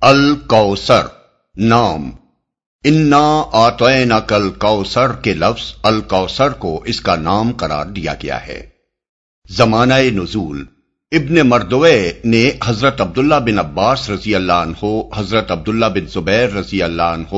الکوسر نام۔ انا آتوینا کل کوسر کے لفظ الکوسر کو اس کا نام قرار دیا گیا ہے۔ زمانہ نزول۔ ابن مردوے نے حضرت عبداللہ بن عباس رضی اللہ عنہ، حضرت عبداللہ بن زبیر رضی اللہ عنہ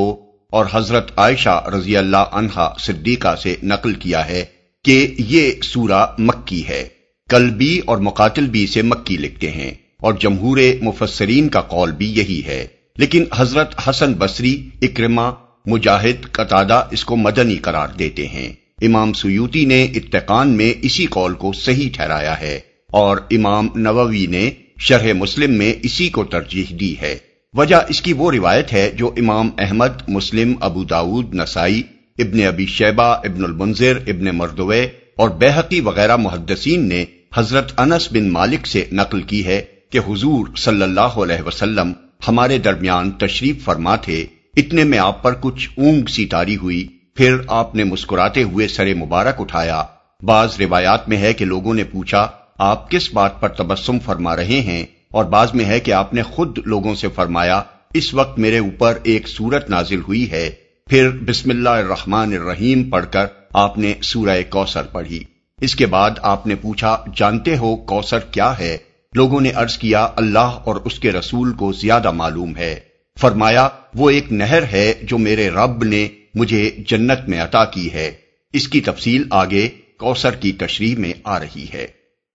اور حضرت عائشہ رضی اللہ عنہا صدیقہ سے نقل کیا ہے کہ یہ سورہ مکی ہے۔ کلبی اور مقاتل بھی سے مکی لکھتے ہیں۔ اور جمہور مفسرین کا قول بھی یہی ہے۔ لیکن حضرت حسن بصری اکرما مجاہد، قطادہ اس کو مدنی قرار دیتے ہیں۔ امام سیوتی نے اتقان میں اسی قول کو صحیح ٹھہرایا ہے اور امام نووی نے شرح مسلم میں اسی کو ترجیح دی ہے۔ وجہ اس کی وہ روایت ہے جو امام احمد، مسلم، ابو داود، نسائی، ابن ابی شیبہ، ابن المنظر ابن مردوے اور بحقی وغیرہ محدثین نے حضرت انس بن مالک سے نقل کی ہے۔ کہ حضور صلی اللہ علیہ وسلم ہمارے درمیان تشریف فرما تھے، اتنے میں آپ پر کچھ اونگ سی تاری ہوئی، پھر آپ نے مسکراتے ہوئے سر مبارک اٹھایا۔ بعض روایات میں ہے کہ لوگوں نے پوچھا، آپ کس بات پر تبسم فرما رہے ہیں؟ اور بعض میں ہے کہ آپ نے خود لوگوں سے فرمایا، اس وقت میرے اوپر ایک سورت نازل ہوئی ہے۔ پھر بسم اللہ الرحمن الرحیم پڑھ کر آپ نے سورہ کوسر پڑھی۔ اس کے بعد آپ نے پوچھا، جانتے ہو کوسر کیا ہے؟ لوگوں نے عرض کیا، اللہ اور اس کے رسول کو زیادہ معلوم ہے۔ فرمایا، وہ ایک نہر ہے جو میرے رب نے مجھے جنت میں عطا کی ہے۔ اس کی تفصیل آگے کوسر کی تشریح میں آ رہی ہے۔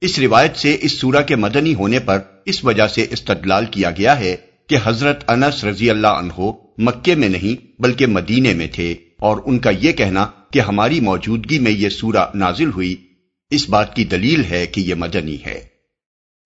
اس روایت سے اس سورہ کے مدنی ہونے پر اس وجہ سے استدلال کیا گیا ہے کہ حضرت انس رضی اللہ عنہ مکے میں نہیں بلکہ مدینے میں تھے۔ اور ان کا یہ کہنا کہ ہماری موجودگی میں یہ سورہ نازل ہوئی، اس بات کی دلیل ہے کہ یہ مدنی ہے۔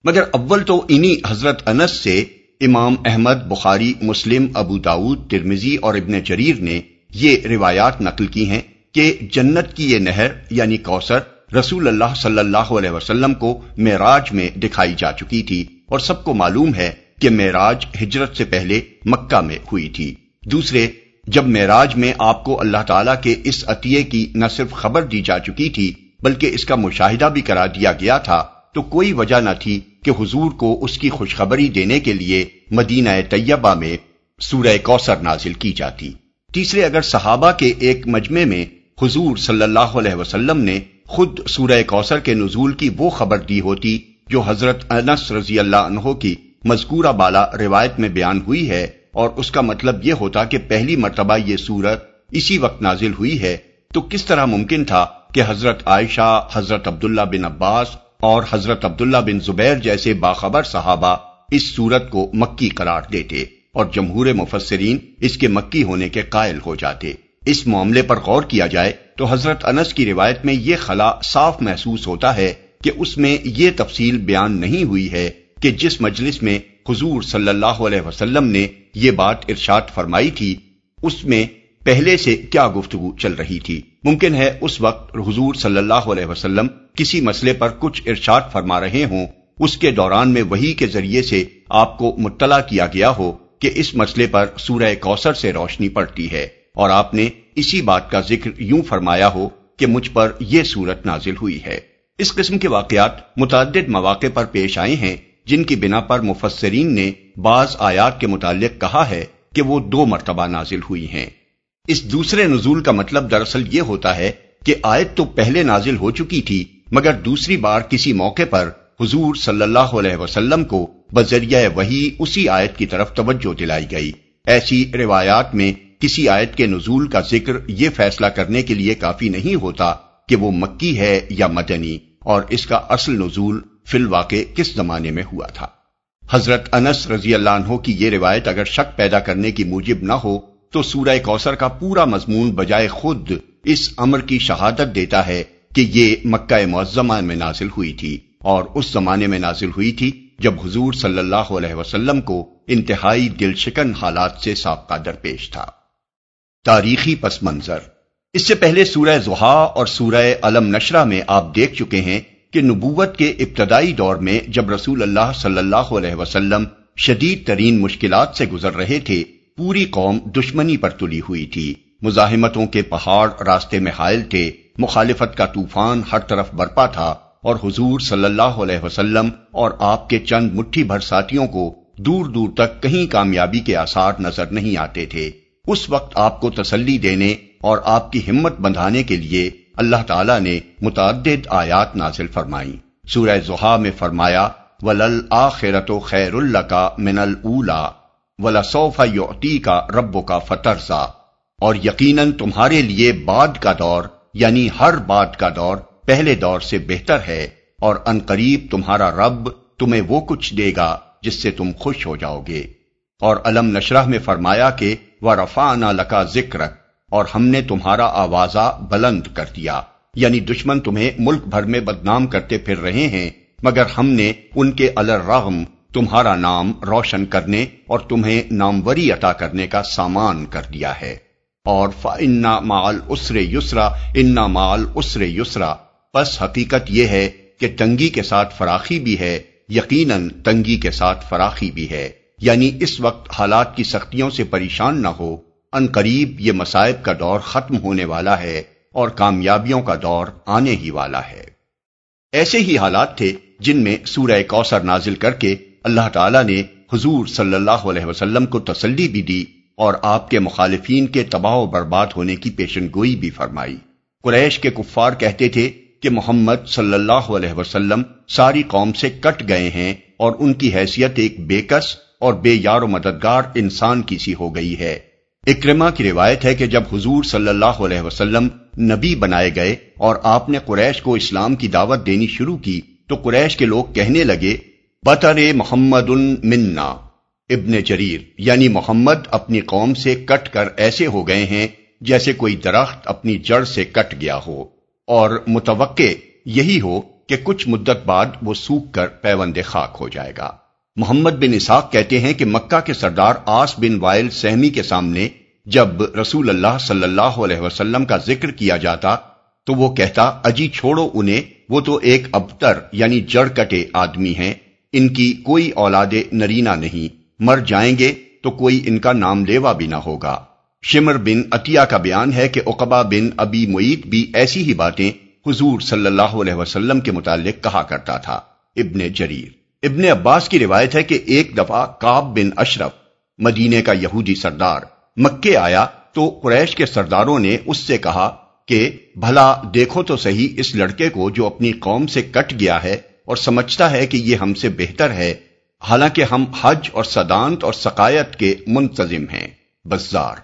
مگر اول تو انہی حضرت انس سے امام احمد، بخاری، مسلم، ابو داود ترمزی اور ابن جریر نے یہ روایات نقل کی ہیں کہ جنت کی یہ نہر یعنی کوثر رسول اللہ صلی اللہ علیہ وسلم کو معراج میں دکھائی جا چکی تھی اور سب کو معلوم ہے کہ معراج ہجرت سے پہلے مکہ میں ہوئی تھی۔ دوسرے، جب معراج میں آپ کو اللہ تعالیٰ کے اس عطیے کی نہ صرف خبر دی جا چکی تھی، بلکہ اس کا مشاہدہ بھی کرا دیا گیا تھا۔ تو کوئی وجہ نہ تھی کہ حضور کو اس کی خوشخبری دینے کے لیے مدینہ طیبہ میں سورہ کوسر نازل کی جاتی۔ تیسرے، اگر صحابہ کے ایک مجمع میں حضور صلی اللہ علیہ وسلم نے خود سورہ کوسر کے نزول کی وہ خبر دی ہوتی جو حضرت انس رضی اللہ عنہ کی مذکورہ بالا روایت میں بیان ہوئی ہے، اور اس کا مطلب یہ ہوتا کہ پہلی مرتبہ یہ سورت اسی وقت نازل ہوئی ہے، تو کس طرح ممکن تھا کہ حضرت عائشہ، حضرت عبداللہ بن عباس اور حضرت عبداللہ بن زبیر جیسے باخبر صحابہ اس صورت کو مکی قرار دیتے اور جمہور مفسرین اس کے مکی ہونے کے قائل ہو جاتے۔ اس معاملے پر غور کیا جائے تو حضرت انس کی روایت میں یہ خلا صاف محسوس ہوتا ہے کہ اس میں یہ تفصیل بیان نہیں ہوئی ہے کہ جس مجلس میں حضور صلی اللہ علیہ وسلم نے یہ بات ارشاد فرمائی تھی، اس میں پہلے سے کیا گفتگو چل رہی تھی۔ ممکن ہے اس وقت حضور صلی اللہ علیہ وسلم کسی مسئلے پر کچھ ارشاد فرما رہے ہوں، اس کے دوران میں وہی کے ذریعے سے آپ کو مطلع کیا گیا ہو کہ اس مسئلے پر سورہ کوسر سے روشنی پڑتی ہے۔ اور آپ نے اسی بات کا ذکر یوں فرمایا ہو کہ مجھ پر یہ صورت نازل ہوئی ہے۔ اس قسم کے واقعات متعدد مواقع پر پیش آئے ہیں، جن کی بنا پر مفسرین نے بعض آیات کے متعلق کہا ہے کہ وہ دو مرتبہ نازل ہوئی ہیں۔ اس دوسرے نزول کا مطلب دراصل یہ ہوتا ہے کہ آیت تو پہلے نازل ہو چکی تھی مگر دوسری بار کسی موقع پر حضور صلی اللہ علیہ وسلم کو بذریعہ وہی اسی آیت کی طرف توجہ دلائی گئی۔ ایسی روایات میں کسی آیت کے نزول کا ذکر یہ فیصلہ کرنے کے لیے کافی نہیں ہوتا کہ وہ مکی ہے یا مدنی، اور اس کا اصل نزول فی الواقع کس زمانے میں ہوا تھا۔ حضرت انس رضی اللہ عنہ کی یہ روایت اگر شک پیدا کرنے کی موجب نہ ہو، تو سورہ کوسر کا پورا مضمون بجائے خود اس امر کی شہادت دیتا ہے کہ یہ مکہ معظمہ میں نازل ہوئی تھی اور اس زمانے میں نازل ہوئی تھی جب حضور صلی اللہ علیہ وسلم کو انتہائی دل شکن حالات سے سابقہ درپیش تھا۔ تاریخی پس منظر۔ اس سے پہلے سورہ زحا اور سورہ علم نشرہ میں آپ دیکھ چکے ہیں کہ نبوت کے ابتدائی دور میں جب رسول اللہ صلی اللہ علیہ وسلم شدید ترین مشکلات سے گزر رہے تھے، پوری قوم دشمنی پر تلی ہوئی تھی۔ مزاحمتوں کے پہاڑ راستے میں حائل تھے۔ مخالفت کا طوفان ہر طرف برپا تھا اور حضور صلی اللہ علیہ وسلم اور آپ کے چند مٹھی بھر ساتھیوں کو دور دور تک کہیں کامیابی کے آثار نظر نہیں آتے تھے۔ اس وقت آپ کو تسلی دینے اور آپ کی ہمت بندھانے کے لیے اللہ تعالیٰ نے متعدد آیات نازل فرمائی سورہ زحا میں فرمایا، ولل آخرت و خیر اللہ کا من الا ولا صوفہ یوتی کا رب کا فترزا اور یقیناً تمہارے لیے بعد کا دور یعنی ہر بات کا دور پہلے دور سے بہتر ہے اور انقریب تمہارا رب تمہیں وہ کچھ دے گا جس سے تم خوش ہو جاؤ گے۔ اور علم نشرہ میں فرمایا کہ وہ رفا لکا ذکر اور ہم نے تمہارا آوازہ بلند کر دیا۔ یعنی دشمن تمہیں ملک بھر میں بدنام کرتے پھر رہے ہیں، مگر ہم نے ان کے الرغم تمہارا نام روشن کرنے اور تمہیں ناموری عطا کرنے کا سامان کر دیا ہے۔ اور فنا مال اسرے یسرا انا مال اسرے یسرا بس حقیقت یہ ہے کہ تنگی کے ساتھ فراخی بھی ہے، یقیناً تنگی کے ساتھ فراخی بھی ہے۔ یعنی اس وقت حالات کی سختیوں سے پریشان نہ ہو۔ ان قریب یہ مسائب کا دور ختم ہونے والا ہے اور کامیابیوں کا دور آنے ہی والا ہے۔ ایسے ہی حالات تھے جن میں سورہ کوثر نازل کر کے اللہ تعالیٰ نے حضور صلی اللہ علیہ وسلم کو تسلی بھی دی۔ اور آپ کے مخالفین کے تباہ و برباد ہونے کی پیشن گوئی بھی فرمائی۔ قریش کے کفار کہتے تھے کہ محمد صلی اللہ علیہ وسلم ساری قوم سے کٹ گئے ہیں اور ان کی حیثیت ایک بےکس اور بے یار و مددگار انسان کی سی ہو گئی ہے۔ اکرما کی روایت ہے کہ جب حضور صلی اللہ علیہ وسلم نبی بنائے گئے اور آپ نے قریش کو اسلام کی دعوت دینی شروع کی تو قریش کے لوگ کہنے لگے، بطر محمد منا ابن جریر یعنی محمد اپنی قوم سے کٹ کر ایسے ہو گئے ہیں جیسے کوئی درخت اپنی جڑ سے کٹ گیا ہو، اور متوقع یہی ہو کہ کچھ مدت بعد وہ سوکھ کر پیوند خاک ہو جائے گا۔ محمد بن اسحاق کہتے ہیں کہ مکہ کے سردار آس بن وائل سہمی کے سامنے جب رسول اللہ صلی اللہ علیہ وسلم کا ذکر کیا جاتا تو وہ کہتا، اجی چھوڑو انہیں، وہ تو ایک ابتر یعنی جڑ کٹے آدمی ہیں، ان کی کوئی اولاد نرینا نہیں مر جائیں گے تو کوئی ان کا نام لیوا بھی نہ ہوگا۔ شمر بن عطیہ کا بیان ہے کہ اقبا بن ابی معیت بھی ایسی ہی باتیں حضور صلی اللہ علیہ وسلم کے متعلق کہا کرتا تھا۔ ابن جریر۔ ابن عباس کی روایت ہے کہ ایک دفعہ کاب بن اشرف مدینے کا یہودی سردار، مکے آیا تو قریش کے سرداروں نے اس سے کہا کہ، بھلا دیکھو تو صحیح اس لڑکے کو جو اپنی قوم سے کٹ گیا ہے اور سمجھتا ہے کہ یہ ہم سے بہتر ہے۔ حالانکہ ہم حج اور صدانت اور سقایت کے منتظم ہیں، بزار۔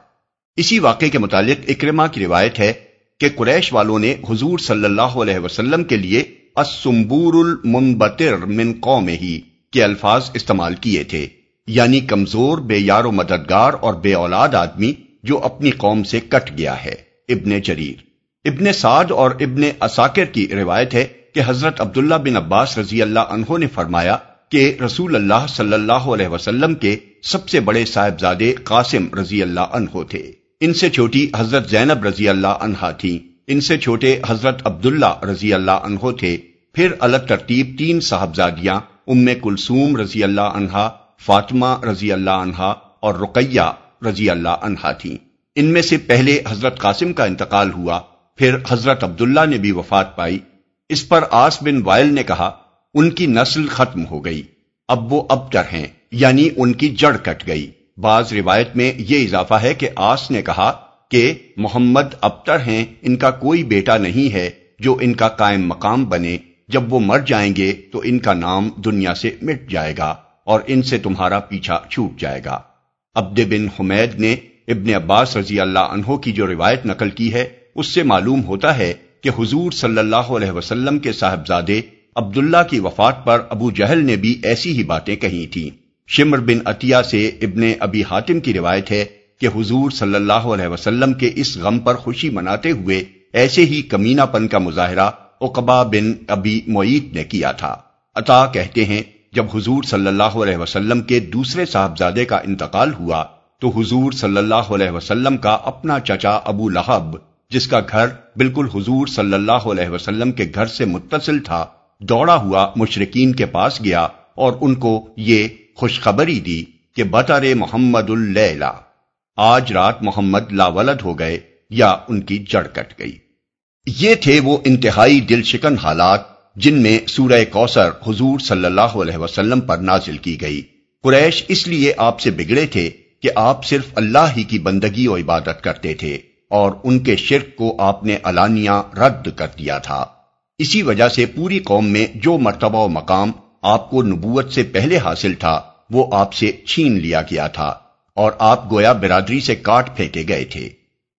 اسی واقعے کے متعلق اکرما کی روایت ہے کہ قریش والوں نے حضور صلی اللہ علیہ وسلم کے لیے اسمبور المنبتر من قوم ہی کے الفاظ استعمال کیے تھے یعنی کمزور، بے یار و مددگار اور بے اولاد آدمی جو اپنی قوم سے کٹ گیا ہے۔ ابن جریر۔ ابن سعد اور ابن اساکر کی روایت ہے کہ حضرت عبداللہ بن عباس رضی اللہ عنہ نے فرمایا کہ رسول اللہ صلی اللہ علیہ وسلم کے سب سے بڑے صاحبزادے قاسم رضی اللہ عنہ تھے۔ ان سے چھوٹی حضرت زینب رضی اللہ عنہا تھی۔ ان سے چھوٹے حضرت عبداللہ رضی اللہ عنہ تھے۔ پھر الگ ترتیب تین صاحبزادیاں، ام کلثوم رضی اللہ عنہا، فاطمہ رضی اللہ عنہا اور رقیہ رضی اللہ عنہا تھیں ان میں سے پہلے حضرت قاسم کا انتقال ہوا، پھر حضرت عبداللہ نے بھی وفات پائی۔ اس پر آس بن وائل نے کہا ان کی نسل ختم ہو گئی۔ اب وہ ابتر ہیں یعنی ان کی جڑ کٹ گئی۔ بعض روایت میں یہ اضافہ ہے کہ آس نے کہا کہ محمد ابتر ہیں، ان کا کوئی بیٹا نہیں ہے جو ان کا قائم مقام بنے۔ جب وہ مر جائیں گے تو ان کا نام دنیا سے مٹ جائے گا اور ان سے تمہارا پیچھا چھوٹ جائے گا۔ عبد بن حمید نے ابن عباس رضی اللہ عنہ کی جو روایت نقل کی ہے، اس سے معلوم ہوتا ہے کہ حضور صلی اللہ علیہ وسلم کے صاحبزادے عبداللہ کی وفات پر ابو جہل نے بھی ایسی ہی باتیں کہی تھیں۔ شمر بن عطیہ سے ابن ابی حاتم کی روایت ہے کہ حضور صلی اللہ علیہ وسلم کے اس غم پر خوشی مناتے ہوئے ایسے ہی کمینہ پن کا مظاہرہ اقبا بن ابی معیت نے کیا تھا۔ عطا کہتے ہیں، جب حضور صلی اللہ علیہ وسلم کے دوسرے صاحبزادے کا انتقال ہوا، تو حضور صلی اللہ علیہ وسلم کا اپنا چچا ابو لہب، جس کا گھر بالکل حضور صلی اللہ علیہ وسلم کے گھر سے متصل تھا دوڑا ہوا مشرقین کے پاس گیا اور ان کو یہ خوشخبری دی کہ بطر محمد اللیلہ آج رات محمد لا ولد ہو گئے یا ان کی جڑ کٹ گئی۔ یہ تھے وہ انتہائی دل شکن حالات جن میں سورہ کوسر حضور صلی اللہ علیہ وسلم پر نازل کی گئی۔ قریش اس لیے آپ سے بگڑے تھے کہ آپ صرف اللہ ہی کی بندگی و عبادت کرتے تھے اور ان کے شرک کو آپ نے علانیہ رد کر دیا تھا۔ اسی وجہ سے پوری قوم میں جو مرتبہ و مقام آپ کو نبوت سے پہلے حاصل تھا، وہ آپ سے چھین لیا گیا تھا اور آپ گویا برادری سے کاٹ پھینکے گئے تھے۔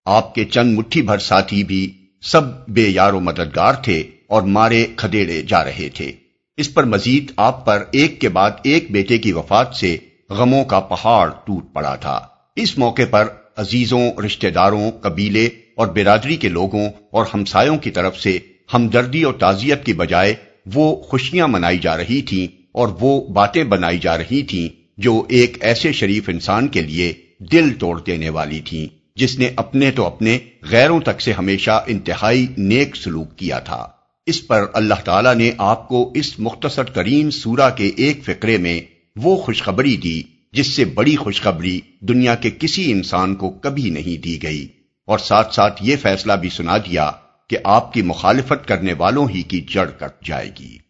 آپ کے چند مٹھی بھر ساتھی بھی سب بے یار و مددگار تھے اور مارے کھدیڑے جا رہے تھے۔ اس پر مزید آپ پر ایک کے بعد ایک بیٹے کی وفات سے غموں کا پہاڑ ٹوٹ پڑا تھا۔ اس موقع پر عزیزوں، رشتہ داروں، قبیلے اور برادری کے لوگوں اور ہمسایوں کی طرف سے ہمدردی اور تعزیت کی بجائے وہ خوشیاں منائی جا رہی تھیں اور وہ باتیں بنائی جا رہی تھیں جو ایک ایسے شریف انسان کے لیے دل توڑ دینے والی تھیں، جس نے اپنے تو اپنے غیروں تک سے ہمیشہ انتہائی نیک سلوک کیا تھا۔ اس پر اللہ تعالیٰ نے آپ کو اس مختصر ترین سورہ کے ایک فقرے میں وہ خوشخبری دی، جس سے بڑی خوشخبری دنیا کے کسی انسان کو کبھی نہیں دی گئی۔ اور ساتھ ساتھ یہ فیصلہ بھی سنا دیا کہ آپ کی مخالفت کرنے والوں ہی کی جڑ کٹ جائے گی۔